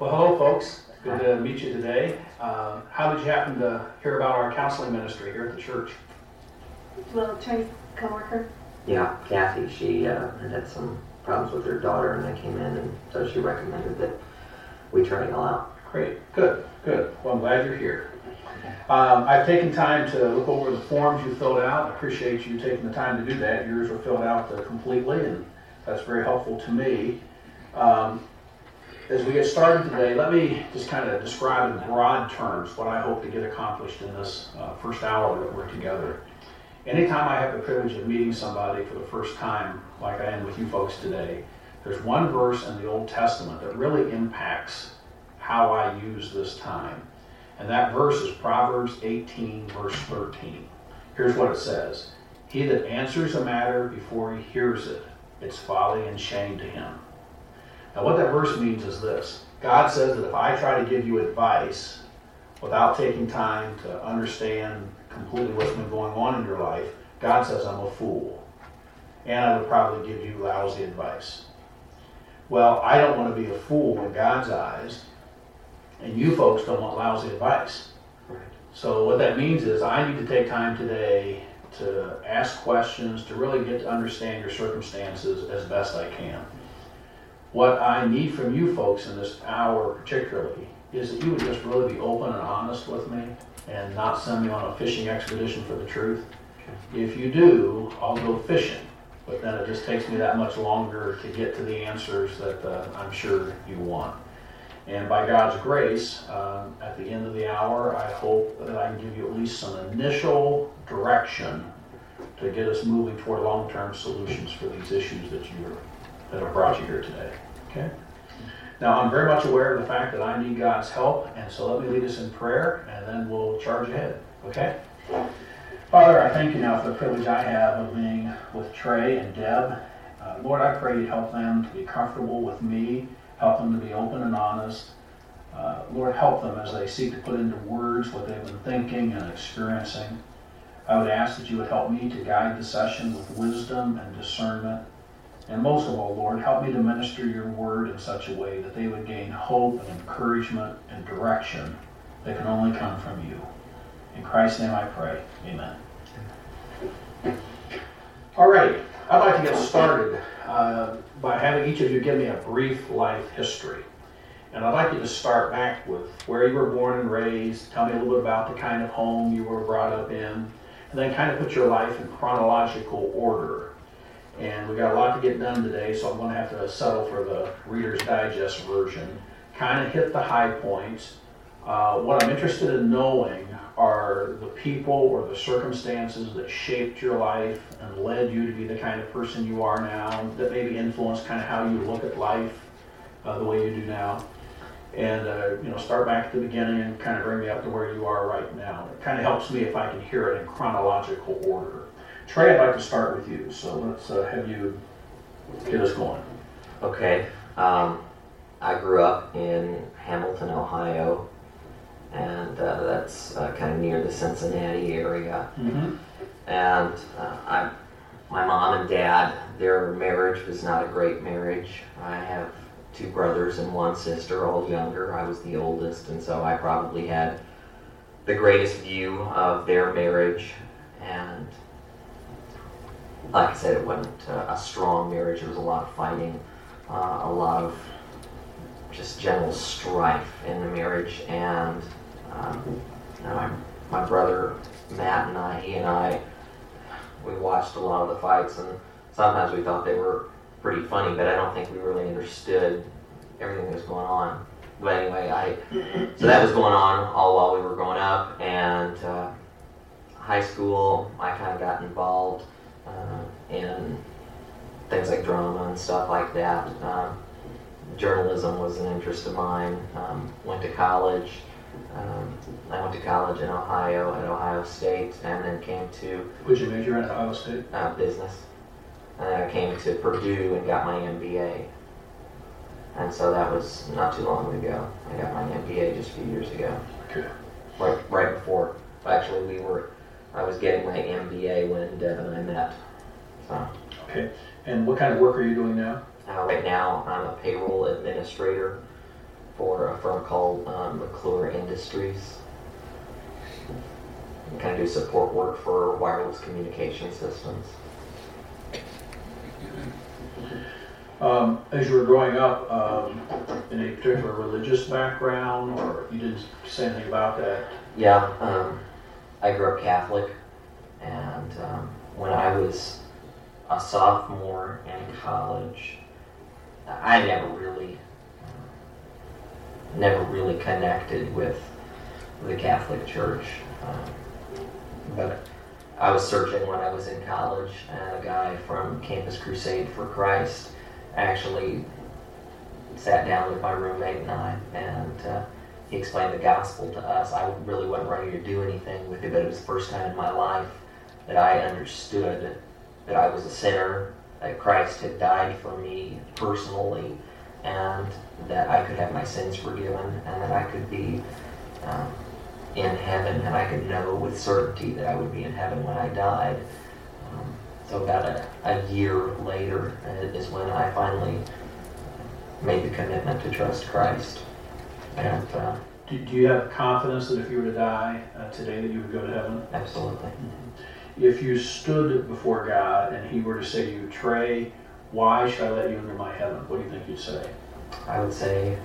Well, hello, folks. Good to meet you today. Uh, how did you happen to hear about our counseling ministry here at the church? Well, Trey's coworker. Yeah, Kathy, she uh, had had some problems with her daughter, and I came in, and so she recommended that we try it all out. Great, good, good. Well, I'm glad you're here. Um, I've taken time to look over the forms you filled out. I appreciate you taking the time to do that. Yours were filled out uh, completely, and that's very helpful to me. Um, as we get started today, let me just kind of describe in broad terms what I hope to get accomplished in this uh, first hour that we're together. Anytime I have the privilege of meeting somebody for the first time, like I am with you folks today, there's one verse in the Old Testament that really impacts how I use this time. And that verse is Proverbs 18, verse 13. Here's what it says He that answers a matter before he hears it, it's folly and shame to him. Now, what that verse means is this God says that if I try to give you advice without taking time to understand completely what's been going on in your life, God says I'm a fool. And I would probably give you lousy advice. Well, I don't want to be a fool in God's eyes, and you folks don't want lousy advice. So, what that means is I need to take time today to ask questions, to really get to understand your circumstances as best I can. What I need from you folks in this hour, particularly, is that you would just really be open and honest with me and not send me on a fishing expedition for the truth. If you do, I'll go fishing, but then it just takes me that much longer to get to the answers that uh, I'm sure you want. And by God's grace, um, at the end of the hour, I hope that I can give you at least some initial direction to get us moving toward long-term solutions for these issues that you that have brought you here today. Okay. Now, I'm very much aware of the fact that I need God's help, and so let me lead us in prayer, and then we'll charge ahead. Okay? Father, I thank you now for the privilege I have of being with Trey and Deb. Uh, Lord, I pray you help them to be comfortable with me, help them to be open and honest. Uh, Lord, help them as they seek to put into words what they've been thinking and experiencing. I would ask that you would help me to guide the session with wisdom and discernment. And most of all, Lord, help me to minister your word in such a way that they would gain hope and encouragement and direction that can only come from you. In Christ's name I pray. Amen. All right, I'd like to get started uh, by having each of you give me a brief life history. And I'd like you to start back with where you were born and raised, tell me a little bit about the kind of home you were brought up in, and then kind of put your life in chronological order. And we got a lot to get done today, so I'm going to have to settle for the Reader's Digest version. Kind of hit the high points. Uh, what I'm interested in knowing are the people or the circumstances that shaped your life and led you to be the kind of person you are now, that maybe influenced kind of how you look at life uh, the way you do now. And uh, you know, start back at the beginning and kind of bring me up to where you are right now. It kind of helps me if I can hear it in chronological order. Trey, I'd like to start with you, so let's uh, have you get us going. Okay. Um, I grew up in Hamilton, Ohio, and uh, that's uh, kind of near the Cincinnati area. Mm-hmm. And uh, I, my mom and dad, their marriage was not a great marriage. I have two brothers and one sister, all younger. I was the oldest, and so I probably had the greatest view of their marriage. And like I said, it wasn't uh, a strong marriage. There was a lot of fighting, uh, a lot of just general strife in the marriage. And um, you know, my, my brother Matt and I, he and I, we watched a lot of the fights, and sometimes we thought they were pretty funny, but I don't think we really understood everything that was going on. But anyway, I so that was going on all while we were growing up, and uh, high school, I kind of got involved uh, in things like drama and stuff like that. Um, journalism was an interest of mine. Um, went to college. Um, I went to college in Ohio at Ohio State, and then came to you major in Ohio State? uh, business. And then I came to Purdue and got my MBA. And so that was not too long ago. I got my MBA just a few years ago, Okay. right right before. Actually, we were. I was getting my MBA when Deb and I met. So Okay. And what kind of work are you doing now? uh, right now, I'm a payroll administrator for a firm called um, McClure Industries. Kind of do support work for wireless communication systems. Um, as you were growing up, um, in a particular religious background, or you didn't say anything about that? Yeah, um, I grew up Catholic, and um, when I was a sophomore in college, I never really, uh, never really connected with the Catholic Church. Um, but I was searching when I was in college, and a guy from Campus Crusade for Christ actually sat down with my roommate and I, and uh, he explained the gospel to us. I really wasn't ready to do anything with it, but it was the first time in my life that I understood that I was a sinner, that Christ had died for me personally, and that I could have my sins forgiven, and that I could be um, in heaven, and I could know with certainty that I would be in heaven when I died. Um, so about a, a year later is when I finally made the commitment to trust Christ. And uh, Do, do you have confidence that if you were to die uh, today, that you would go to heaven? absolutely. If you stood before God and He were to say to you, Trey, why should I let you into my heaven? What do you think you'd say? I would say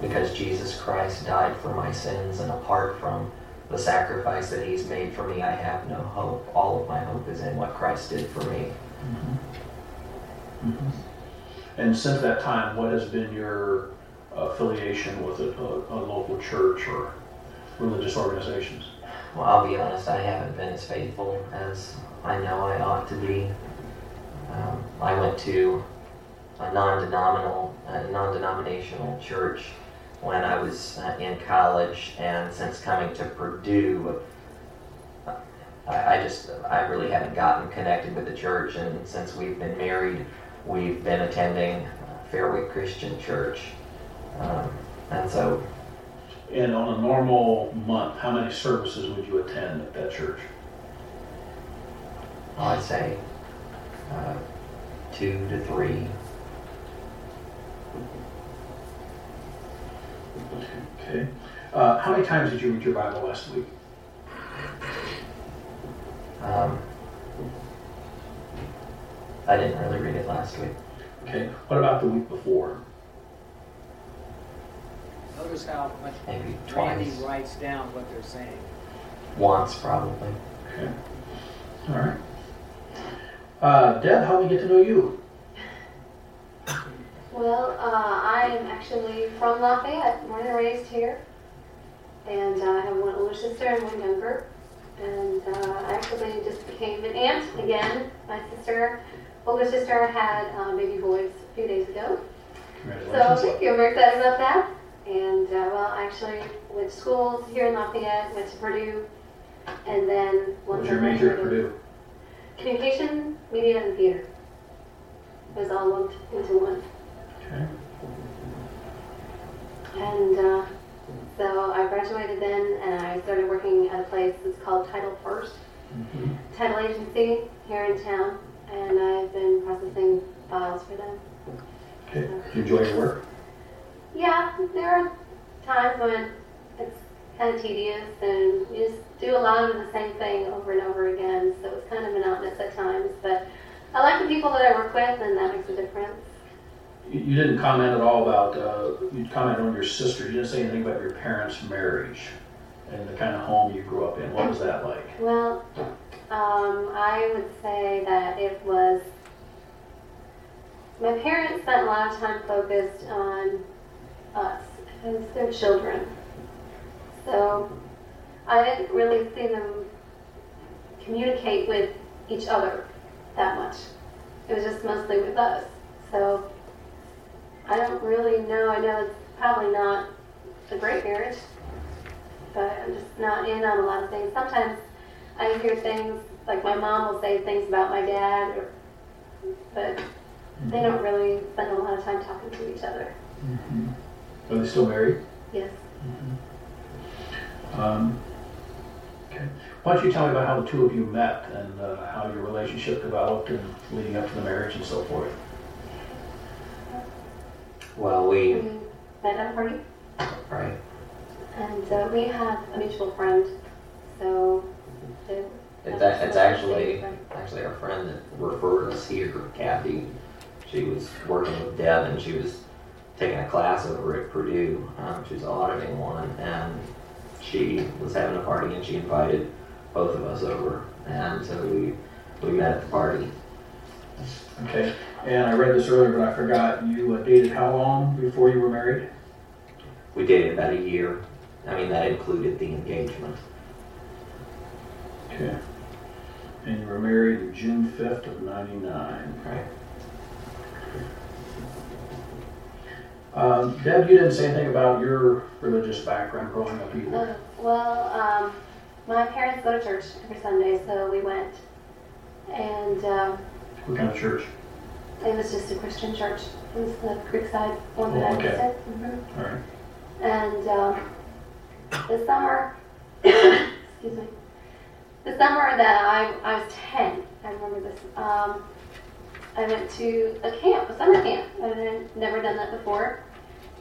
because Jesus Christ died for my sins, and apart from the sacrifice that He's made for me, I have no hope. All of my hope is in what Christ did for me. And since that time, what has been your affiliation with a, a, a local church or religious organizations? Well, I'll be honest, I haven't been as faithful as I know I ought to be. Um, I went to a non-denominational, a non-denominational church when I was uh, in college, and since coming to Purdue, I, just, I really haven't gotten connected with the church, and since we've been married, we've been attending Fairway Christian Church. Um, and so And on a normal month, how many services would you attend at that church? I'd say uh, two to three. Okay. Uh, how many times did you read your Bible last week? Um, I didn't really read it last week. Okay. What about the week before? Notice how much Maybe Randy twice. writes down what they're saying. Once, probably. Okay. All right. Uh, Deb, how do we get to know you? Well, uh, I am actually from Lafayette, born and raised here. And uh, I have one older sister and one younger. And uh, I actually just became an aunt again. My sister, older sister, had uh, baby boys a few days ago. So Congratulations. thank you. I'm very excited about that. And uh, well, I actually went to school here in Lafayette, went to Purdue, and then What was your major at Purdue? Communication, media, and theater. It was all lumped into one. Okay. And uh, so I graduated then, and I started working at a place that's called Title First, Mhm. title agency here in town, and I've been processing files for them. Okay. Do you enjoy your work? Yeah, there are times when it's kind of tedious, and you just do a lot of the same thing over and over again, so it's kind of monotonous at times. But I like the people that I work with, and that makes a difference. You, you didn't comment at all about, uh, you commented on your sister. You didn't say anything about your parents' marriage and the kind of home you grew up in. What was that like? Well, um, I would say that it was. My parents spent a lot of time focused on us as their children. So I didn't really see them communicate with each other that much. It was just mostly with us. So I don't really know. I know it's probably not a great marriage, but I'm just not in on a lot of things. Sometimes I hear things like my mom will say things about my dad, or, but they don't really spend a lot of time talking to each other. Mm-hmm. Are they still married? Yes. Um, okay. Why don't you tell me about how the two of you met and uh, how your relationship developed and leading up to the marriage and so forth? Well, we, We met at a party. right. uh, we have a mutual friend, so. the- It's, a- it's actually, actually our friend that referred us here, Kathy. She was working with Deb and she was taking a class over at Purdue. Um, she was auditing one and she was having a party and she invited both of us over. And so we, we met at the party. Okay, and I read this earlier, but I forgot, you uh, dated how long before you were married? We dated about a year. I mean, that included the engagement. Okay. And you were married June fifth of ninety-nine. Right. Um, Deb, you didn't say anything about your religious background growing up either. Uh, Well, um, my parents go to church every Sunday, so we went. And, um, What kind of church? it was just a Christian church. It was the Creekside one that Oh, I okay. visited. Mhm. All right. And um, the summer, excuse me, the summer that I, I was 10, I remember this, um, I went to a camp, a summer camp. I had never done that before.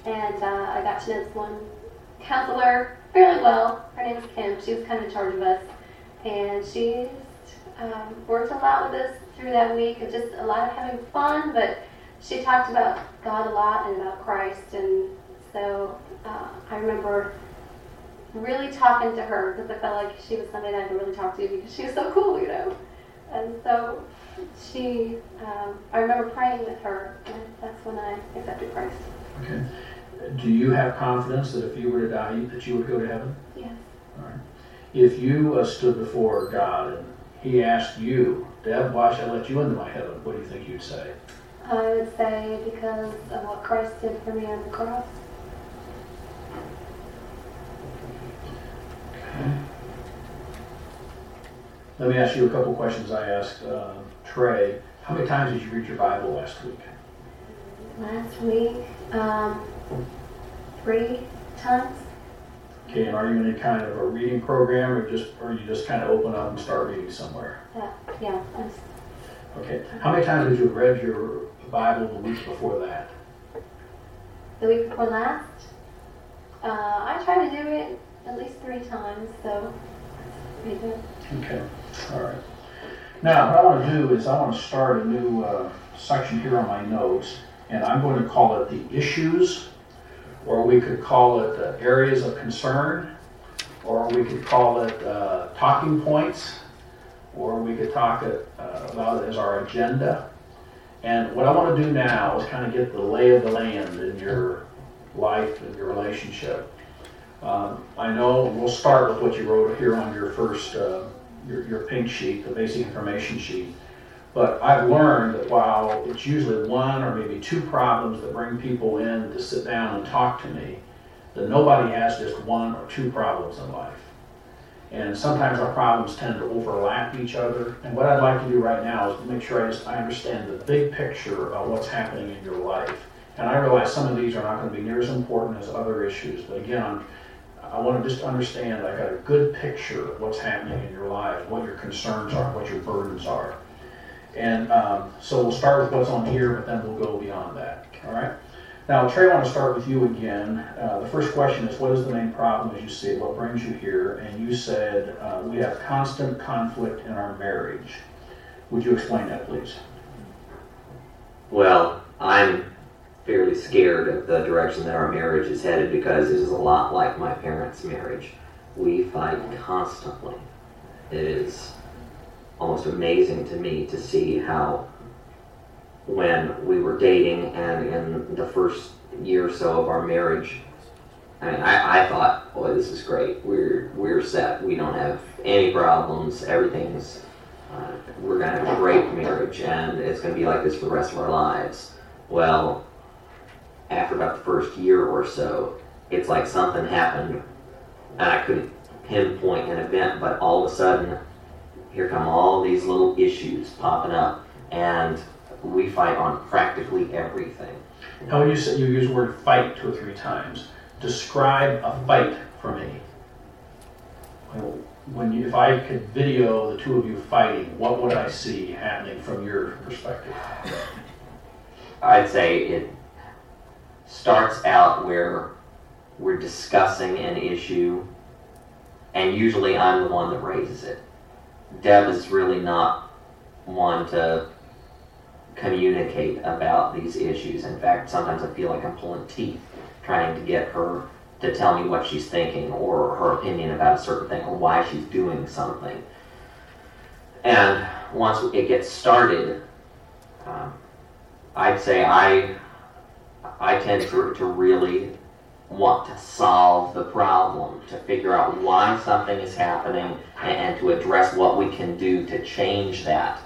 And uh, I got to know this one counselor fairly well. Her name was Kim. She was kind of in charge of us. And she um, worked a lot with us through that week just a lot of having fun, but she talked about God a lot and about Christ. And so uh, I remember really talking to her because I felt like she was somebody that I could really talk to because she was so cool, you know. And so she, um, I remember praying with her, and that's when I accepted Christ. Okay. Do you have confidence that if you were to die, that you would go to heaven? Yes. All right. If you uh, stood before God and He asked you, Deb, why should I let you into my heaven? What do you think you'd say? I would say because of what Christ did for me on the cross. Okay. Let me ask you a couple questions I asked uh, Trey. How many times did you read your Bible last week? Last week, um, three times. Okay, and are you in any kind of a reading program, or just, or you just kind of open up and start reading somewhere? Yeah, yeah. Okay. How many times did you read your Bible the week before that? The week before last, uh, I try to do it at least three times, so that's pretty good. Okay, all right. Now, what I want to do is I want to start a new uh, section here on my notes, and I'm going to call it the issues, or we could call it uh, areas of concern, or we could call it uh, talking points, or we could talk it, uh, about it as our agenda. And what I want to do now is kind of get the lay of the land in your life and your relationship. Um, I know we'll start with what you wrote here on your first, uh, your, your pink sheet, the basic information sheet. But I've learned that while it's usually one or maybe two problems that bring people in to sit down and talk to me, that nobody has just one or two problems in life. And sometimes our problems tend to overlap each other. And what I'd like to do right now is make sure I just I understand the big picture of what's happening in your life. And I realize some of these are not going to be near as important as other issues. But again, I'm, I want to just understand I got a good picture of what's happening in your life, what your concerns are, what your burdens are. And um, so we'll start with what's on here, but then we'll go beyond that. All right? Now, Trey, I want to start with you again. Uh, the first question is What is the main problem as you see it? What brings you here? And you said uh, we have constant conflict in our marriage. Would you explain that, please? Well, I'm fairly scared of the direction that our marriage is headed because it is a lot like my parents' marriage. We fight constantly. It is almost amazing to me to see how, when we were dating and in the first year or so of our marriage, I mean, I, I thought, boy, this is great. We're we're set. We don't have any problems. Everything's uh, we're gonna have a great marriage, and it's gonna be like this for the rest of our lives. Well, after about the first year or so, it's like something happened, and I couldn't pinpoint an event, but all of a sudden, here come all these little issues popping up, and we fight on practically everything. Now, when you said you use the word fight two or three times, describe a fight for me. When you, if I could video the two of you fighting, what would I see happening from your perspective? I'd say it starts out where we're discussing an issue, and usually I'm the one that raises it. Deb is really not one to communicate about these issues. In fact, sometimes I feel like I'm pulling teeth trying to get her to tell me what she's thinking or her opinion about a certain thing or why she's doing something. And once it gets started, um, I'd say I I tend to, to really want to solve the problem, to figure out why something is happening, and, and to address what we can do to change that.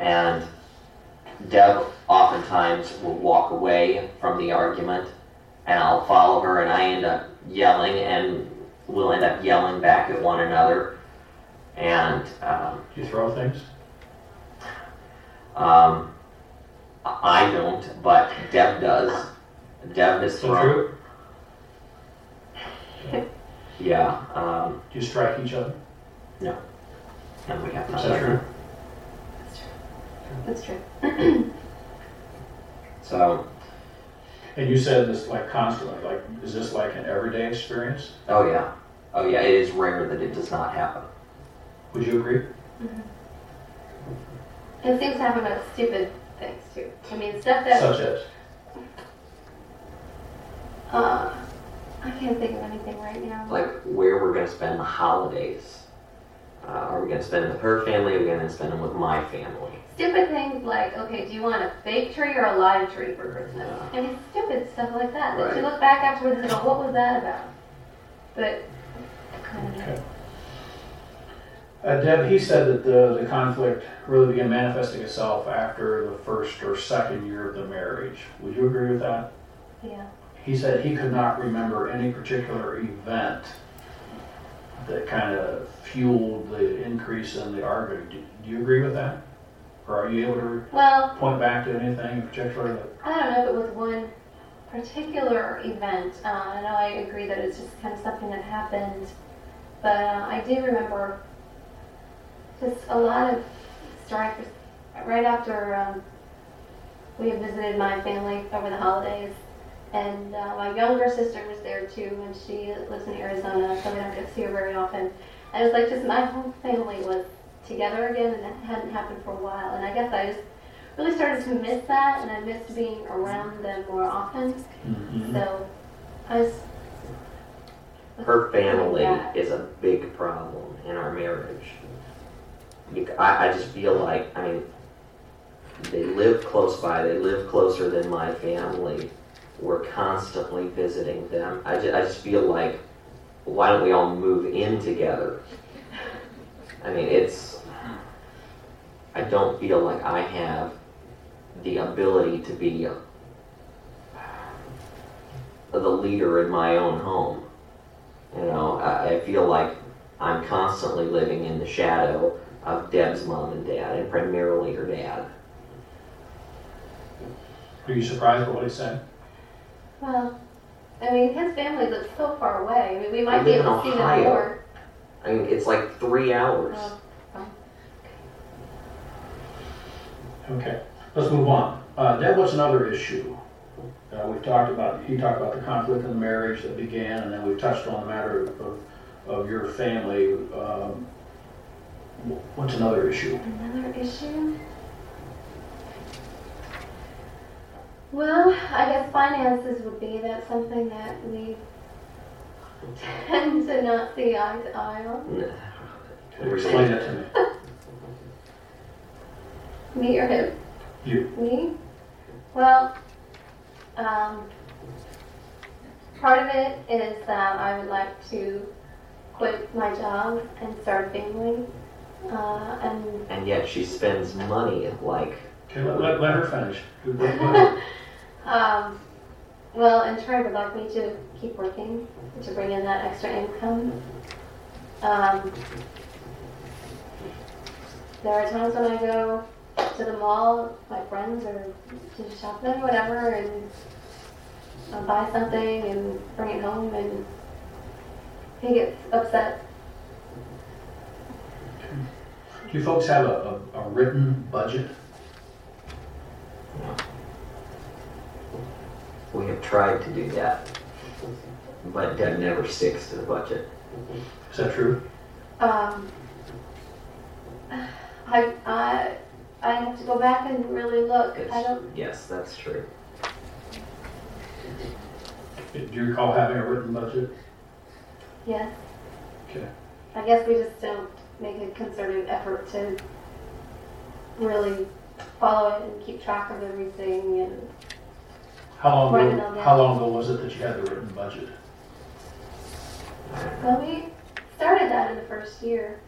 And Deb oftentimes will walk away from the argument, and I'll follow her, and I end up yelling, and we'll end up yelling back at one another. And um, Do you throw things? um, I don't, but Deb does. Deb Is that thrown. true? Yeah, um, Do you strike each other? No. And we have Is that true? That's true. That's true. so, And you said this like constantly, like, is this like an everyday experience? oh yeah, oh yeah, it is rare that it does not happen. Would you agree? It And things happen about stupid things too. I mean, stuff that, Such as? uh, I can't think of anything right now. Like where we're gonna spend the holidays. Uh, are we gonna spend them with her family? Or are we gonna spend them with my family? Stupid things like, okay, do you want a fake tree or a live tree for Christmas? I mean, stupid stuff like that. That you look back afterwards and go, what was that about? But, kind of. Okay. Uh, Deb, he said that the, the conflict really began manifesting itself after the first or second year of the marriage. Would you agree with that? Yeah. He said he could not remember any particular event that kind of fueled the increase in the argument. Do, do you agree with that? Or are you able to Well, point back to anything in particular that, I don't know if it was one particular event. Uh, I know I agree that it's just kind of something that happened, but uh, I do remember just a lot of strife right after um, we had visited my family over the holidays. And uh, my younger sister was there too, and she lives in Arizona, so we don't get to see her very often. And it was like just my whole family was together again, and that hadn't happened for a while. And I guess I just really started to miss that, and I missed being around them more often. So I was. Her family Yeah. is a big problem in our marriage. I, I just feel like, I mean, they live close by, they live closer than my family. We're constantly visiting them. I just, I just feel like, why don't we all move in together? I mean, it's, I don't feel like I have the ability to be the leader in my own home. You know, I, I feel like I'm constantly living in the shadow of Deb's mom and dad, and primarily her dad. are you surprised by what he said? Well, I mean, his family lives so far away. I mean, we might be in able to see them more. I mean, it's like three hours. Oh, Okay, let's move on. Uh, Deb, what's another issue? Uh, we've talked about, he talked about the conflict in the marriage that began, and then we've touched on the matter of, of your family. Um, wh- what's another issue? Another issue? Well, I guess finances would be that's something that we tend to not see eye to eye on. Explain that to me. Me or him? You. Me? Well, um, part of it is that I would like to quit my job and start a family. Uh, and And yet she spends money like, Okay, let, let, let her finish. Go- go ahead. um, well, and Troy would like me to keep working to bring in that extra income. Um, there are times when I go to the mall, with my friends, or to shopping, whatever, and I'll buy something and bring it home, and he gets upset. Do you folks have a, a, a written budget? we have tried to do that. but that never sticks to the budget. Is that true? Um, I, I, I have to go back and really look. I It's- don't, Yes, that's true. Do you recall having a written budget? yes. Okay. I guess we just don't make a concerted effort to really follow it and keep track of everything and How long Write it ago, down. how long ago was it that you had the written budget? Well, we started that in the first year.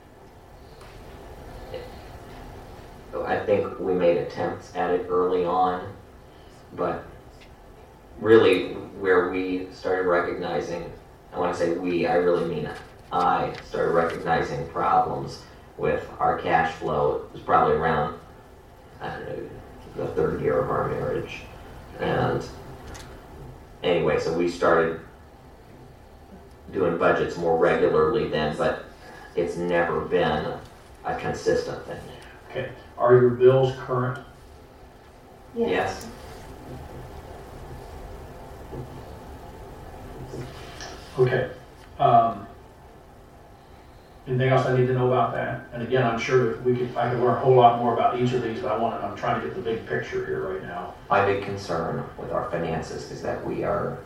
I think we made attempts at it early on, but really where we started recognizing, I want to say we, I really mean I started recognizing problems with our cash flow It was probably around, I don't know, the third year of our marriage. And anyway, so we started doing budgets more regularly then, but it's never been a consistent thing. Okay. Are your bills current? Yes. Okay. Um, anything else I need to know about that? And again, I'm sure we could, I could learn a whole lot more about each of these, but I want to, I'm trying to get the big picture here right now. My big concern with our finances is that we are,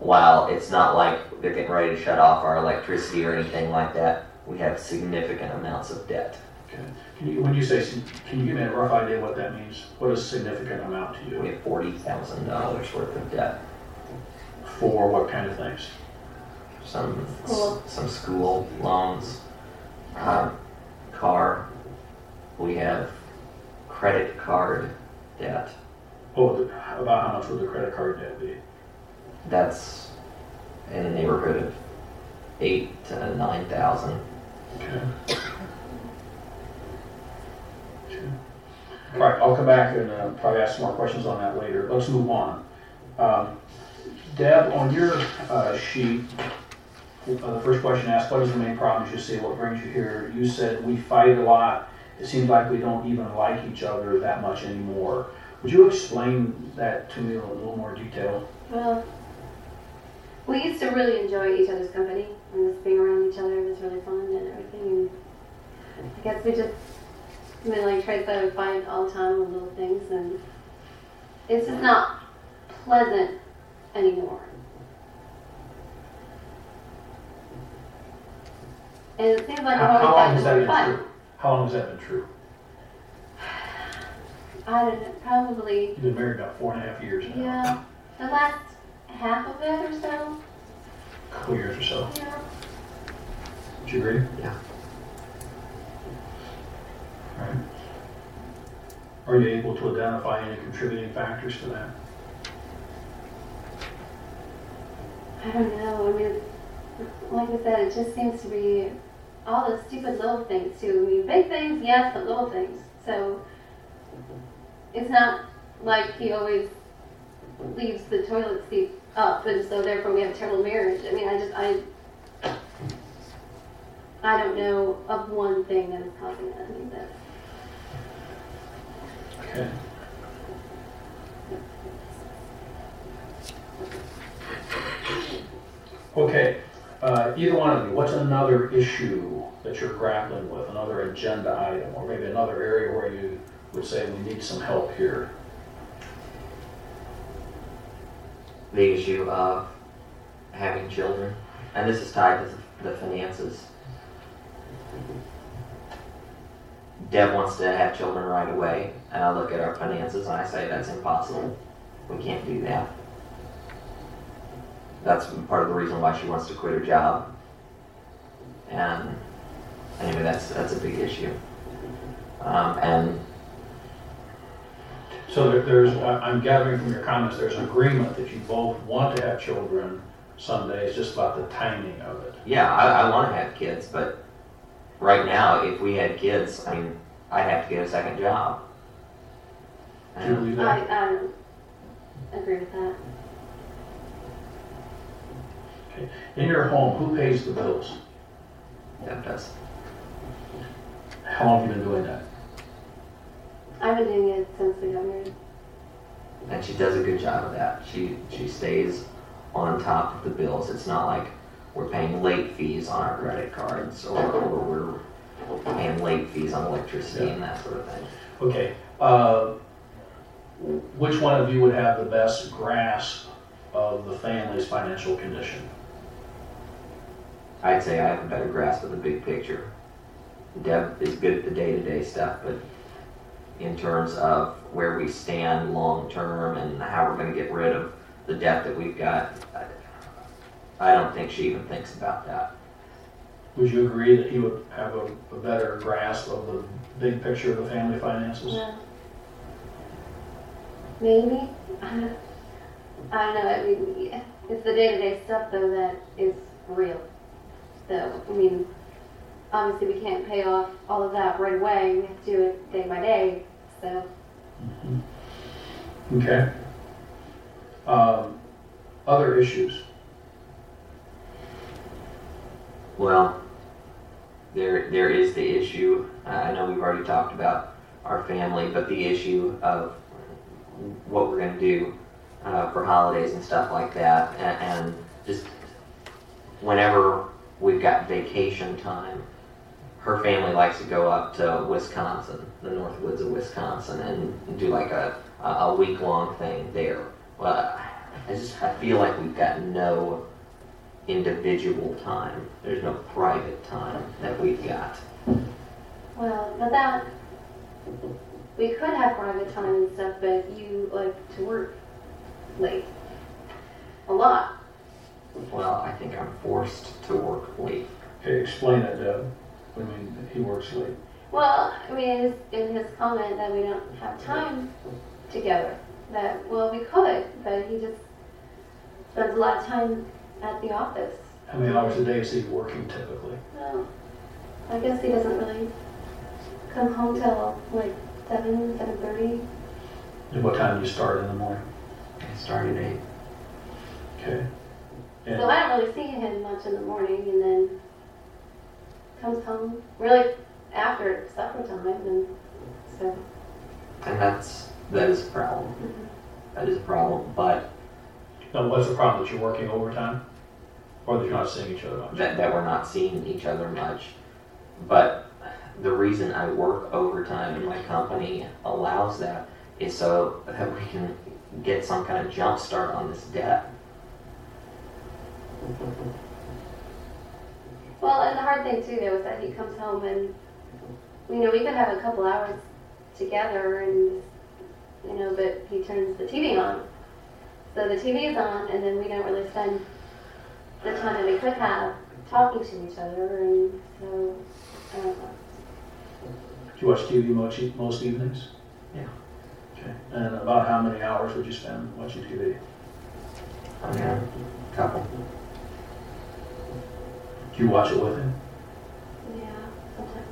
while it's not like they're getting ready to shut off our electricity or anything like that, we have significant amounts of debt. Okay. Can you, when you say, can you give me a rough idea what that means? What is significant amount to you? We have forty thousand dollars worth of debt. For what kind of things? Some, School. some school loans, um, car. We have credit card debt. Oh, about how much would the credit card debt be? That's in the neighborhood of eight to nine thousand. Okay. Okay. All right, I'll come back and uh, probably ask some more questions on that later. Let's move on. Um, Deb, on your uh, sheet, uh, the first question asked, what is the main problems you see? What brings you here? You said, we fight a lot. It seems like we don't even like each other that much anymore. Would you explain that to me in a little more detail? Well, we used to really enjoy each other's company and just being around each other was really fun and everything. And I guess we just, I mean, like tried to fight all the time on little things and it's just not pleasant anymore. And it seems like How how long has that been fight. true? How long has that been true? I don't know, probably, You've been married about four and a half years now. yeah, the last half of it or so, A Couple years or so. yeah. Would you agree? Yeah. Alright. Are you able to identify any contributing factors to that? I don't know. I mean, like I said, it just seems to be all the stupid little things too. I mean, big things, yes, but little things. So it's not like he always leaves the toilet seat up, and so therefore we have a terrible marriage. I mean, I just I I don't know of one thing that is causing that. Okay. Okay, uh, either one of you, what's another issue that you're grappling with, another agenda item, or maybe another area where you would say we need some help here? the issue of having children, and this is tied to the finances. Deb wants to have children right away, and I look at our finances and I say that's impossible. We can't do that. That's part of the reason why she wants to quit her job. And anyway, that's that's a big issue. Um, and So there- there's, I- I'm gathering from your comments, there's an agreement that you both want to have children someday, it's just about the timing of it. Yeah, I, I want to have kids, but right now, if we had kids, I mean, I'd have to get a second job. Do you believe I, that? I don't agree with that. In your home, who pays the bills? Deb does. How long have you been doing that? I've been doing it since we got married. And she does a good job of that. She she stays on top of the bills. It's not like we're paying late fees on our credit cards or, or we're paying late fees on electricity and that sort of thing. Okay, uh, which one of you would have the best grasp of the family's financial condition? I'd say I have a better grasp of the big picture. Deb is good at the day-to-day stuff, but in terms of where we stand long-term and how we're gonna get rid of the debt that we've got, I- I don't think she even thinks about that. Would you agree that he would have a, a better grasp of the big picture of the family finances? Yeah. Maybe. I don't know. I mean, it's the day-to-day stuff though that is real. So I mean, obviously we can't pay off all of that right away. We have to do it day by day. So Okay. Um, other issues? Well, there, there is the issue, uh, I know we've already talked about our family, but the issue of what we're gonna do, uh, for holidays and stuff like that, and, and just whenever we've got vacation time, her family likes to go up to Wisconsin, the North Woods of Wisconsin, and do like a, a a week-long thing there. Well, I just, I feel like we've got no individual time. There's no private time that we've got. well, but that we could have private time and stuff, but you like to work late a lot. Well, I think I'm forced to work late. Okay, explain it, Deb. I mean, he works late. Well, I mean, in his, in his comment that we don't have time together, that, well, we could, but he just spends a lot of time at the office. How many hours a day is he working typically? Well, I guess he doesn't really come home till like seven, seven thirty. And what time do you start in the morning? I started at eight. Okay. So I don't really see him much in the morning and then comes home really after supper time and so. And that's, that is a problem. Mm-hmm. That is a problem, but now, what's the problem, that you're working overtime? Or that you're not seeing each other much? that, that we're not seeing each other much. But the reason I work overtime in my company allows that is so that we can get some kind of jump start on this debt. Well, and the hard thing too, though, is that he comes home and, you know, we could have a couple hours together and, you know, but he turns the TV on. So the TV is on and then we don't really spend the time that we could have talking to each other and so, I don't know. Do you watch TV most, e- most evenings? Yeah. Okay. And about how many hours would you spend watching TV? I a couple. Do you watch it with him? Yeah, sometimes.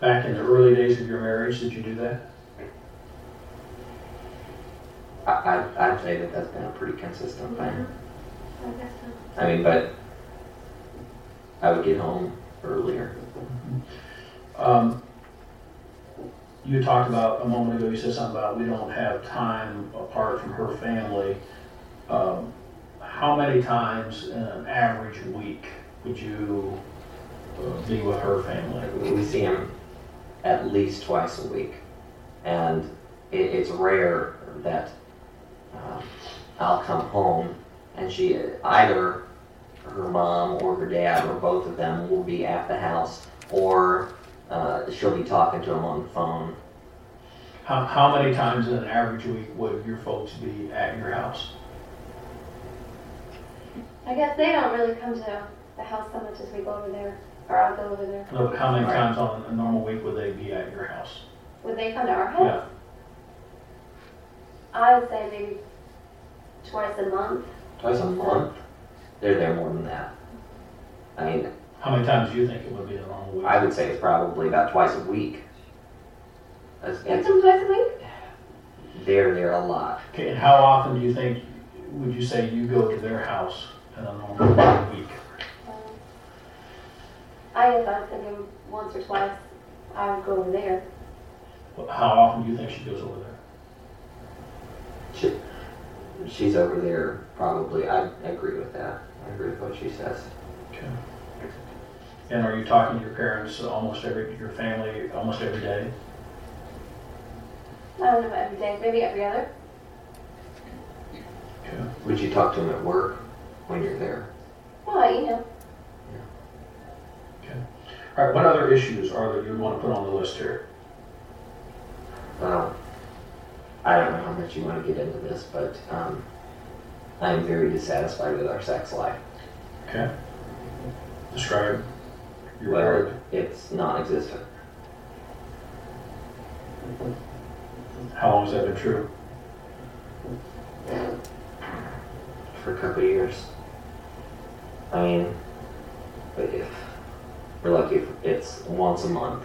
Back in the early days of your marriage, did you do that? I, I, I'd say that that's been a pretty consistent thing. I guess so. I mean, but I would get home earlier. Um, you talked about, a moment ago, you said something about we don't have time apart from her family. Um, how many times in an average week would you uh, be with her family? We see him at least twice a week, and it, it's rare that um, I'll come home and she either her mom or her dad or both of them will be at the house, or uh, she'll be talking to him on the phone. How, how many times in an average week would your folks be at your house? I guess they don't really come to the house so much as we go over there, or I'll go over there. No, but how many times on a normal week would they be at your house? Would they come to our house? Yeah. I would say maybe twice a month. Twice a month, they're there more than that. I mean, How many times do you think it would be in a normal week? I would say it's probably about twice a week. It's, You it's, come twice a week? they're there a lot. Okay, and how often do you think, would you say you go to their house in a normal week? Um, I guess I'd say maybe once or twice. I would go over there. How often do you think she goes over there? She, she's over there probably. I, I agree with that. I agree with what she says. Okay. And are you talking to your parents almost every, your family almost every day? I don't know about every day, maybe every other. Okay. Would you talk to them at work when you're there? Well, you know, Yeah. Okay. All right, what other issues are there you'd want to put on the list here? Well, I don't know how much you want to get into this, but um, I am very dissatisfied with our sex life. Okay. Describe your Well, marriage. it's non-existent. How long has that been true? for a couple of years. I mean, but if we're lucky, if it's once a month.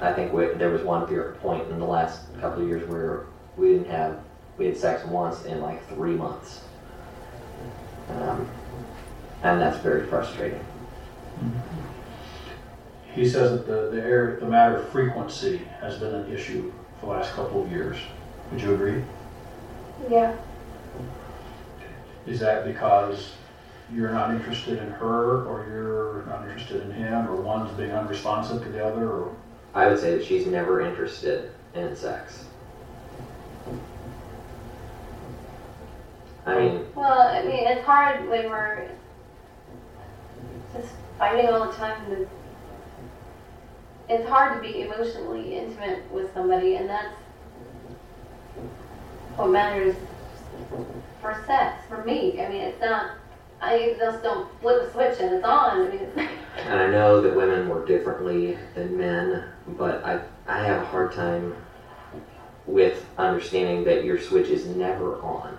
I think we, there was one period, point in the last couple of years where we didn't have, we had sex once in like three months. Um, and that's very frustrating. He says that the, the area, the matter of frequency has been an issue for the last couple of years. Would you agree? yeah. Is that because you're not interested in her, or you're not interested in him, or one's being unresponsive to the other, or? I would say that she's never interested in sex. I mean, Well, I mean, it's hard when we're just fighting all the time. and It's hard to be emotionally intimate with somebody, and that's what matters for sex, for me. I mean, it's not, I just don't flip a switch and it's on. I mean, it's And I know that women work differently than men, but I, I have a hard time with understanding that your switch is never on.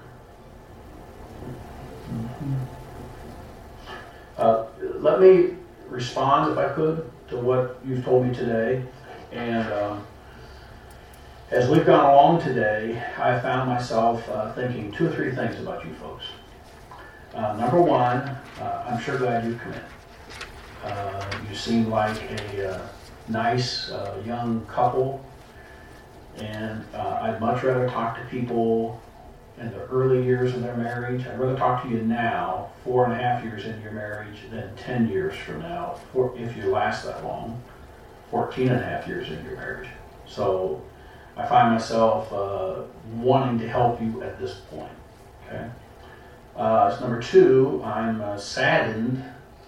Uh, Let me respond, if I could, to what you've told me today. And um, as we've gone along today, I found myself uh, thinking two or three things about you folks. Uh, Number one, uh, I'm sure glad you've come in. Uh, You seem like a uh, nice uh, young couple, and I'd much rather talk to people in the early years of their marriage. I'd rather talk to you now, four and a half years into your marriage, than 10 years from now, if you last that long, 14 and a half years into your marriage. So I find myself uh, wanting to help you at this point. Okay. Uh, number two, I'm uh, saddened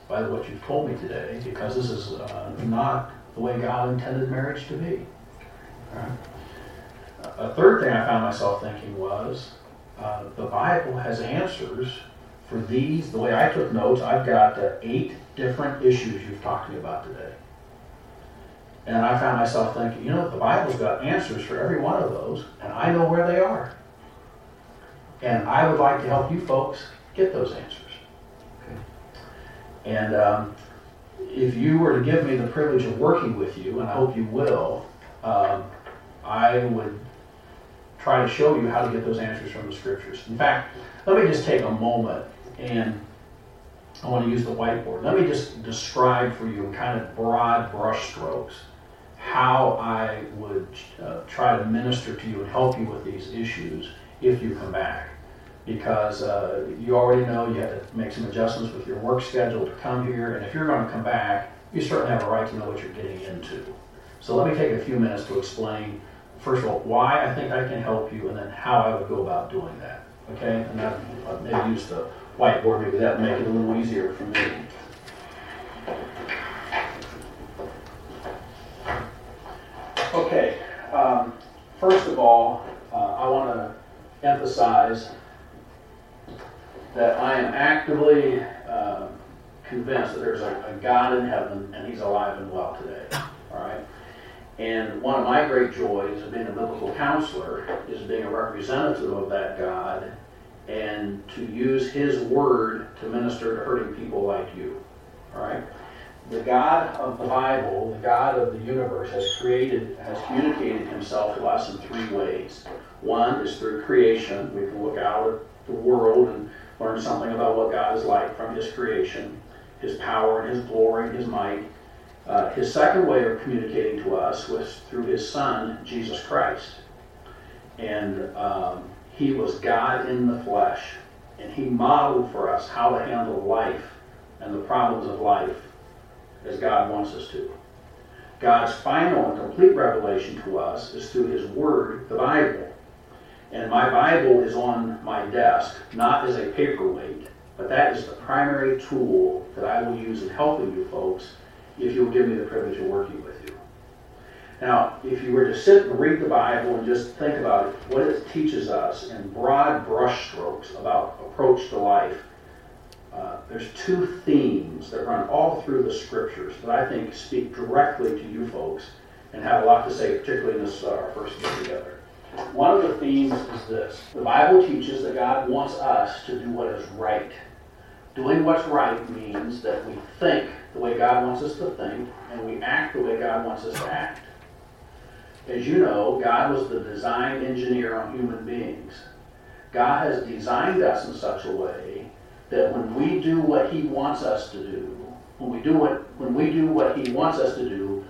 by what you've told me today because this is uh, not the way God intended marriage to be. Right. A third thing I found myself thinking was uh, the Bible has answers for these. The way I took notes, I've got uh, eight different issues you've talked to me about today. And I found myself thinking, you know, the Bible's got answers for every one of those, and I know where they are. And I would like to help you folks get those answers. And um, if you were to give me the privilege of working with you, and I hope you will, um, I would try to show you how to get those answers from the scriptures. In fact, let me just take a moment and I want to use the whiteboard. Let me just describe for you in kind of broad brushstrokes how I would uh, try to minister to you and help you with these issues if you come back. Because uh, you already know you have to make some adjustments with your work schedule to come here, and if you're going to come back, you certainly have a right to know what you're getting into. So let me take a few minutes to explain, first of all, why I think I can help you, and then how I would go about doing that. Okay? And that, uh, maybe use the whiteboard, maybe that would make it a little easier for me. Okay, um, first of all, uh, I want to emphasize that I am actively uh, convinced that there's a, a God in heaven and He's alive and well today. All right? And one of my great joys of being a biblical counselor is being a representative of that God and to use His Word to minister to hurting people like you. All right? The God of the Bible, the God of the universe, has created, has communicated Himself to us in three ways. One is through creation. We can look out at the world and learn something about what God is like from His creation, His power and His glory and His might. Uh, his second way of communicating to us was through His Son, Jesus Christ. And um, he was God in the flesh. And he modeled for us how to handle life and the problems of life as God wants us to. God's final and complete revelation to us is through his word, the Bible. And my Bible is on my desk, not as a paperweight, but that is the primary tool that I will use in helping you folks if you will give me the privilege of working with you. Now, if you were to sit and read the Bible and just think about it, what it teaches us in broad brushstrokes about approach to life, uh, there's two themes that run all through the scriptures that I think speak directly to you folks and have a lot to say, particularly in this uh, our first get together. One of the themes is this the Bible teaches that God wants us to do what is right. Doing what's right means that we think the way God wants us to think and we act the way God wants us to act. As you know, God was the design engineer on human beings. God has designed us in such a way that when we do what He wants us to do, when we do what when we do what He wants us to do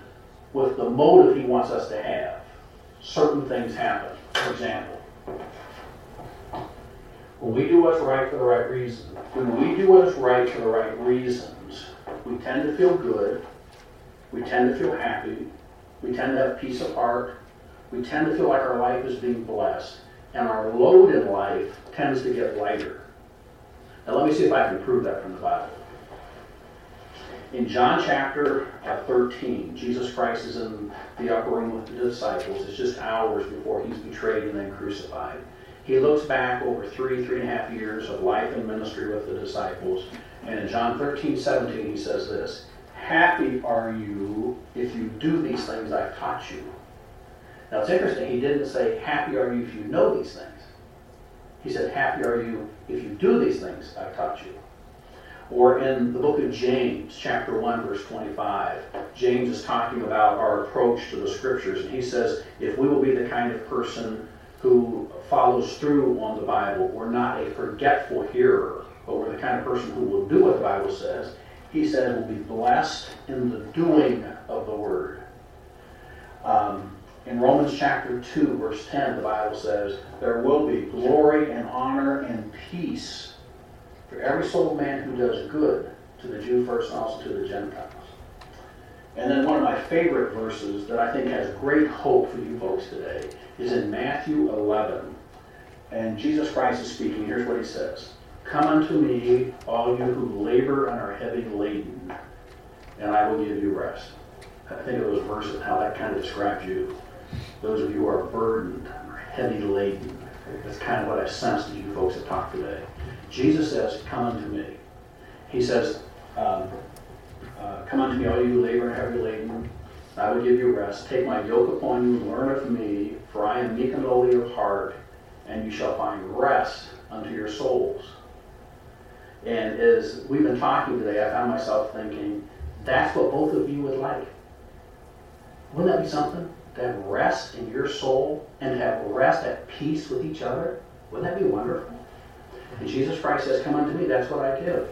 with the motive He wants us to have, certain things happen. For example, when we do what's right for the right reason, when we do what is right for the right reasons, we tend to feel good, we tend to feel happy, we tend to have peace of heart, we tend to feel like our life is being blessed, and our load in life tends to get lighter. Now, let me see if I can prove that from the Bible. In John chapter uh, 13, Jesus Christ is in the upper room with the disciples. It's just hours before he's betrayed and then crucified. He looks back over three, three and a half years of life and ministry with the disciples. And in John 13, 17, he says this Happy are you if you do these things I've taught you. Now it's interesting, he didn't say, Happy are you if you know these things. He said, Happy are you if you do these things I've taught you. Or in the book of James, chapter 1, verse 25, James is talking about our approach to the scriptures. And he says, if we will be the kind of person who follows through on the Bible, we're not a forgetful hearer, but we're the kind of person who will do what the Bible says, he said, will be blessed in the doing of the word. Um, in Romans chapter 2, verse 10, the Bible says, There will be glory and honor and peace for every soul man who does good, to the Jew first and also to the Gentiles. And then one of my favorite verses that I think has great hope for you folks today is in Matthew 11. And Jesus Christ is speaking. Here's what he says Come unto me, all you who labor and are heavy laden, and I will give you rest. I think of those verses, how that kind of describes you. Those of you who are burdened heavy laden. That's kind of what I sensed as you folks have talked today. Jesus says, Come unto me. He says, um, uh, Come unto me, all you labor and heavy laden, I will give you rest. Take my yoke upon you and learn of me, for I am meek and lowly of heart, and you shall find rest unto your souls. And as we've been talking today, I found myself thinking, that's what both of you would like. Wouldn't that be something? Have rest in your soul and have rest at peace with each other? Wouldn't that be wonderful? And Jesus Christ says, Come unto me, that's what I give.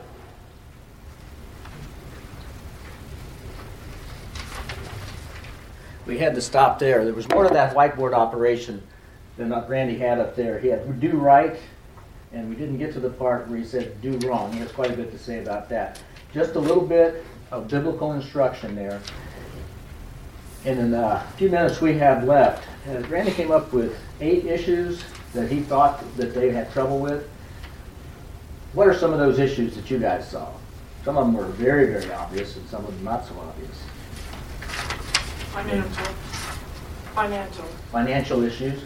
We had to stop there. There was more to that whiteboard operation than Randy had up there. He had do right, and we didn't get to the part where he said do wrong. He has quite a bit to say about that. Just a little bit of biblical instruction there. And in the few minutes we have left, uh, Randy came up with eight issues that he thought that they had trouble with. What are some of those issues that you guys saw? Some of them were very, very obvious, and some of them not so obvious. Financial. Financial. Financial issues,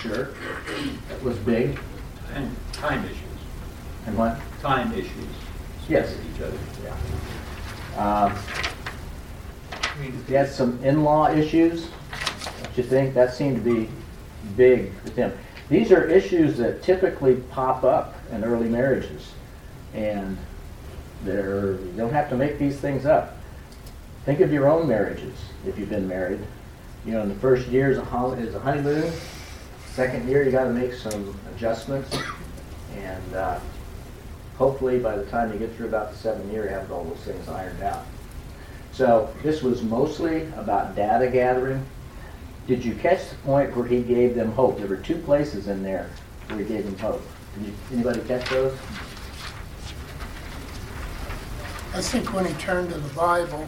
sure. That was big. And time issues, And what? time issues. Yes. With each other. Um, He had some in-law issues, don't you think? That seemed to be big with him. These are issues that typically pop up in early marriages. And they're, you don't have to make these things up. Think of your own marriages, if you've been married. You know, in the first year is a, honeymoon. Second year, you got to make some adjustments. And uh, hopefully, by the time you get through about the seventh year, you have all those things ironed out. So this was mostly about data gathering. Did you catch the point where he gave them hope? There were two places in there where he gave them hope. Did you, anybody catch those? I think when he turned to the Bible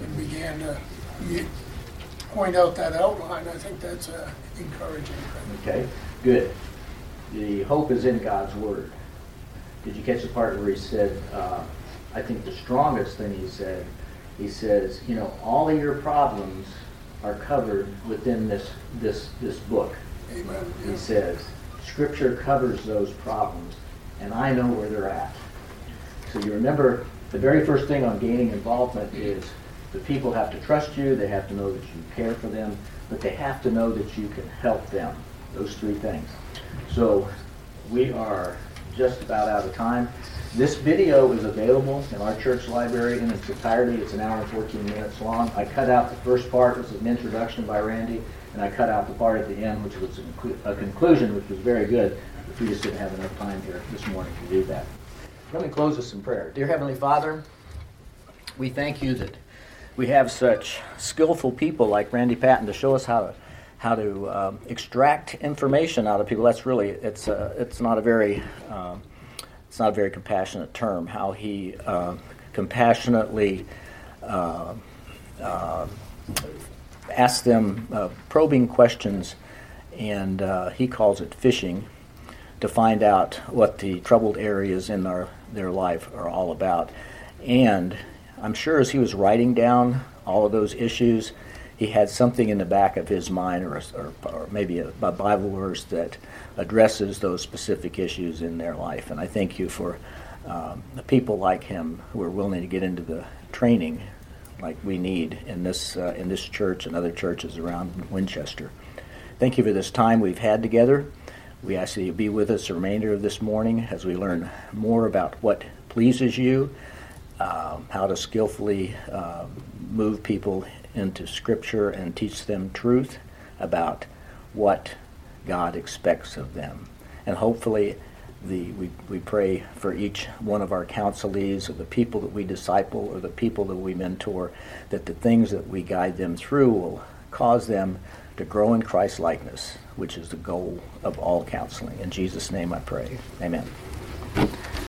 and began to point out that outline, I think that's uh, encouraging. Okay, good. The hope is in God's word. Did you catch the part where he said, uh, I think the strongest thing he said, he says, you know, all of your problems are covered within this, this, this book. Amen. He says, Scripture covers those problems, and I know where they're at. So you remember, the very first thing on gaining involvement is the people have to trust you, they have to know that you care for them, but they have to know that you can help them. Those three things. So we are just about out of time. This video is available in our church library in its entirety. It's an hour and 14 minutes long. I cut out the first part, which was an introduction by Randy, and I cut out the part at the end, which was a conclusion, which was very good. But we just didn't have enough time here this morning to do that. Let me close with some prayer. Dear Heavenly Father, we thank you that we have such skillful people like Randy Patten to show us how to how to um, extract information out of people. That's really it's a, it's not a very um, it's not a very compassionate term. How he uh, compassionately uh, uh, them uh, probing questions, and uh, he calls it fishing to find out what the troubled areas in our, their life are all about. And I'm sure as he was writing down all of those issues, he had something in the back of his mind, or, or, or maybe a, a Bible verse that addresses those specific issues in their life. And I thank you for um, the people like him who are willing to get into the training like we need in this uh, in this church and other churches around Winchester. Thank you for this time we've had together. We ask that you be with us the remainder of this morning as we learn more about what pleases you, um, how to skillfully uh, move people into Scripture and teach them truth about what God expects of them. And hopefully, the, we, we pray for each one of our counselees or the people that we disciple or the people that we mentor that the things that we guide them through will cause them to grow in Christ likeness, which is the goal of all counseling. In Jesus' name I pray. Amen.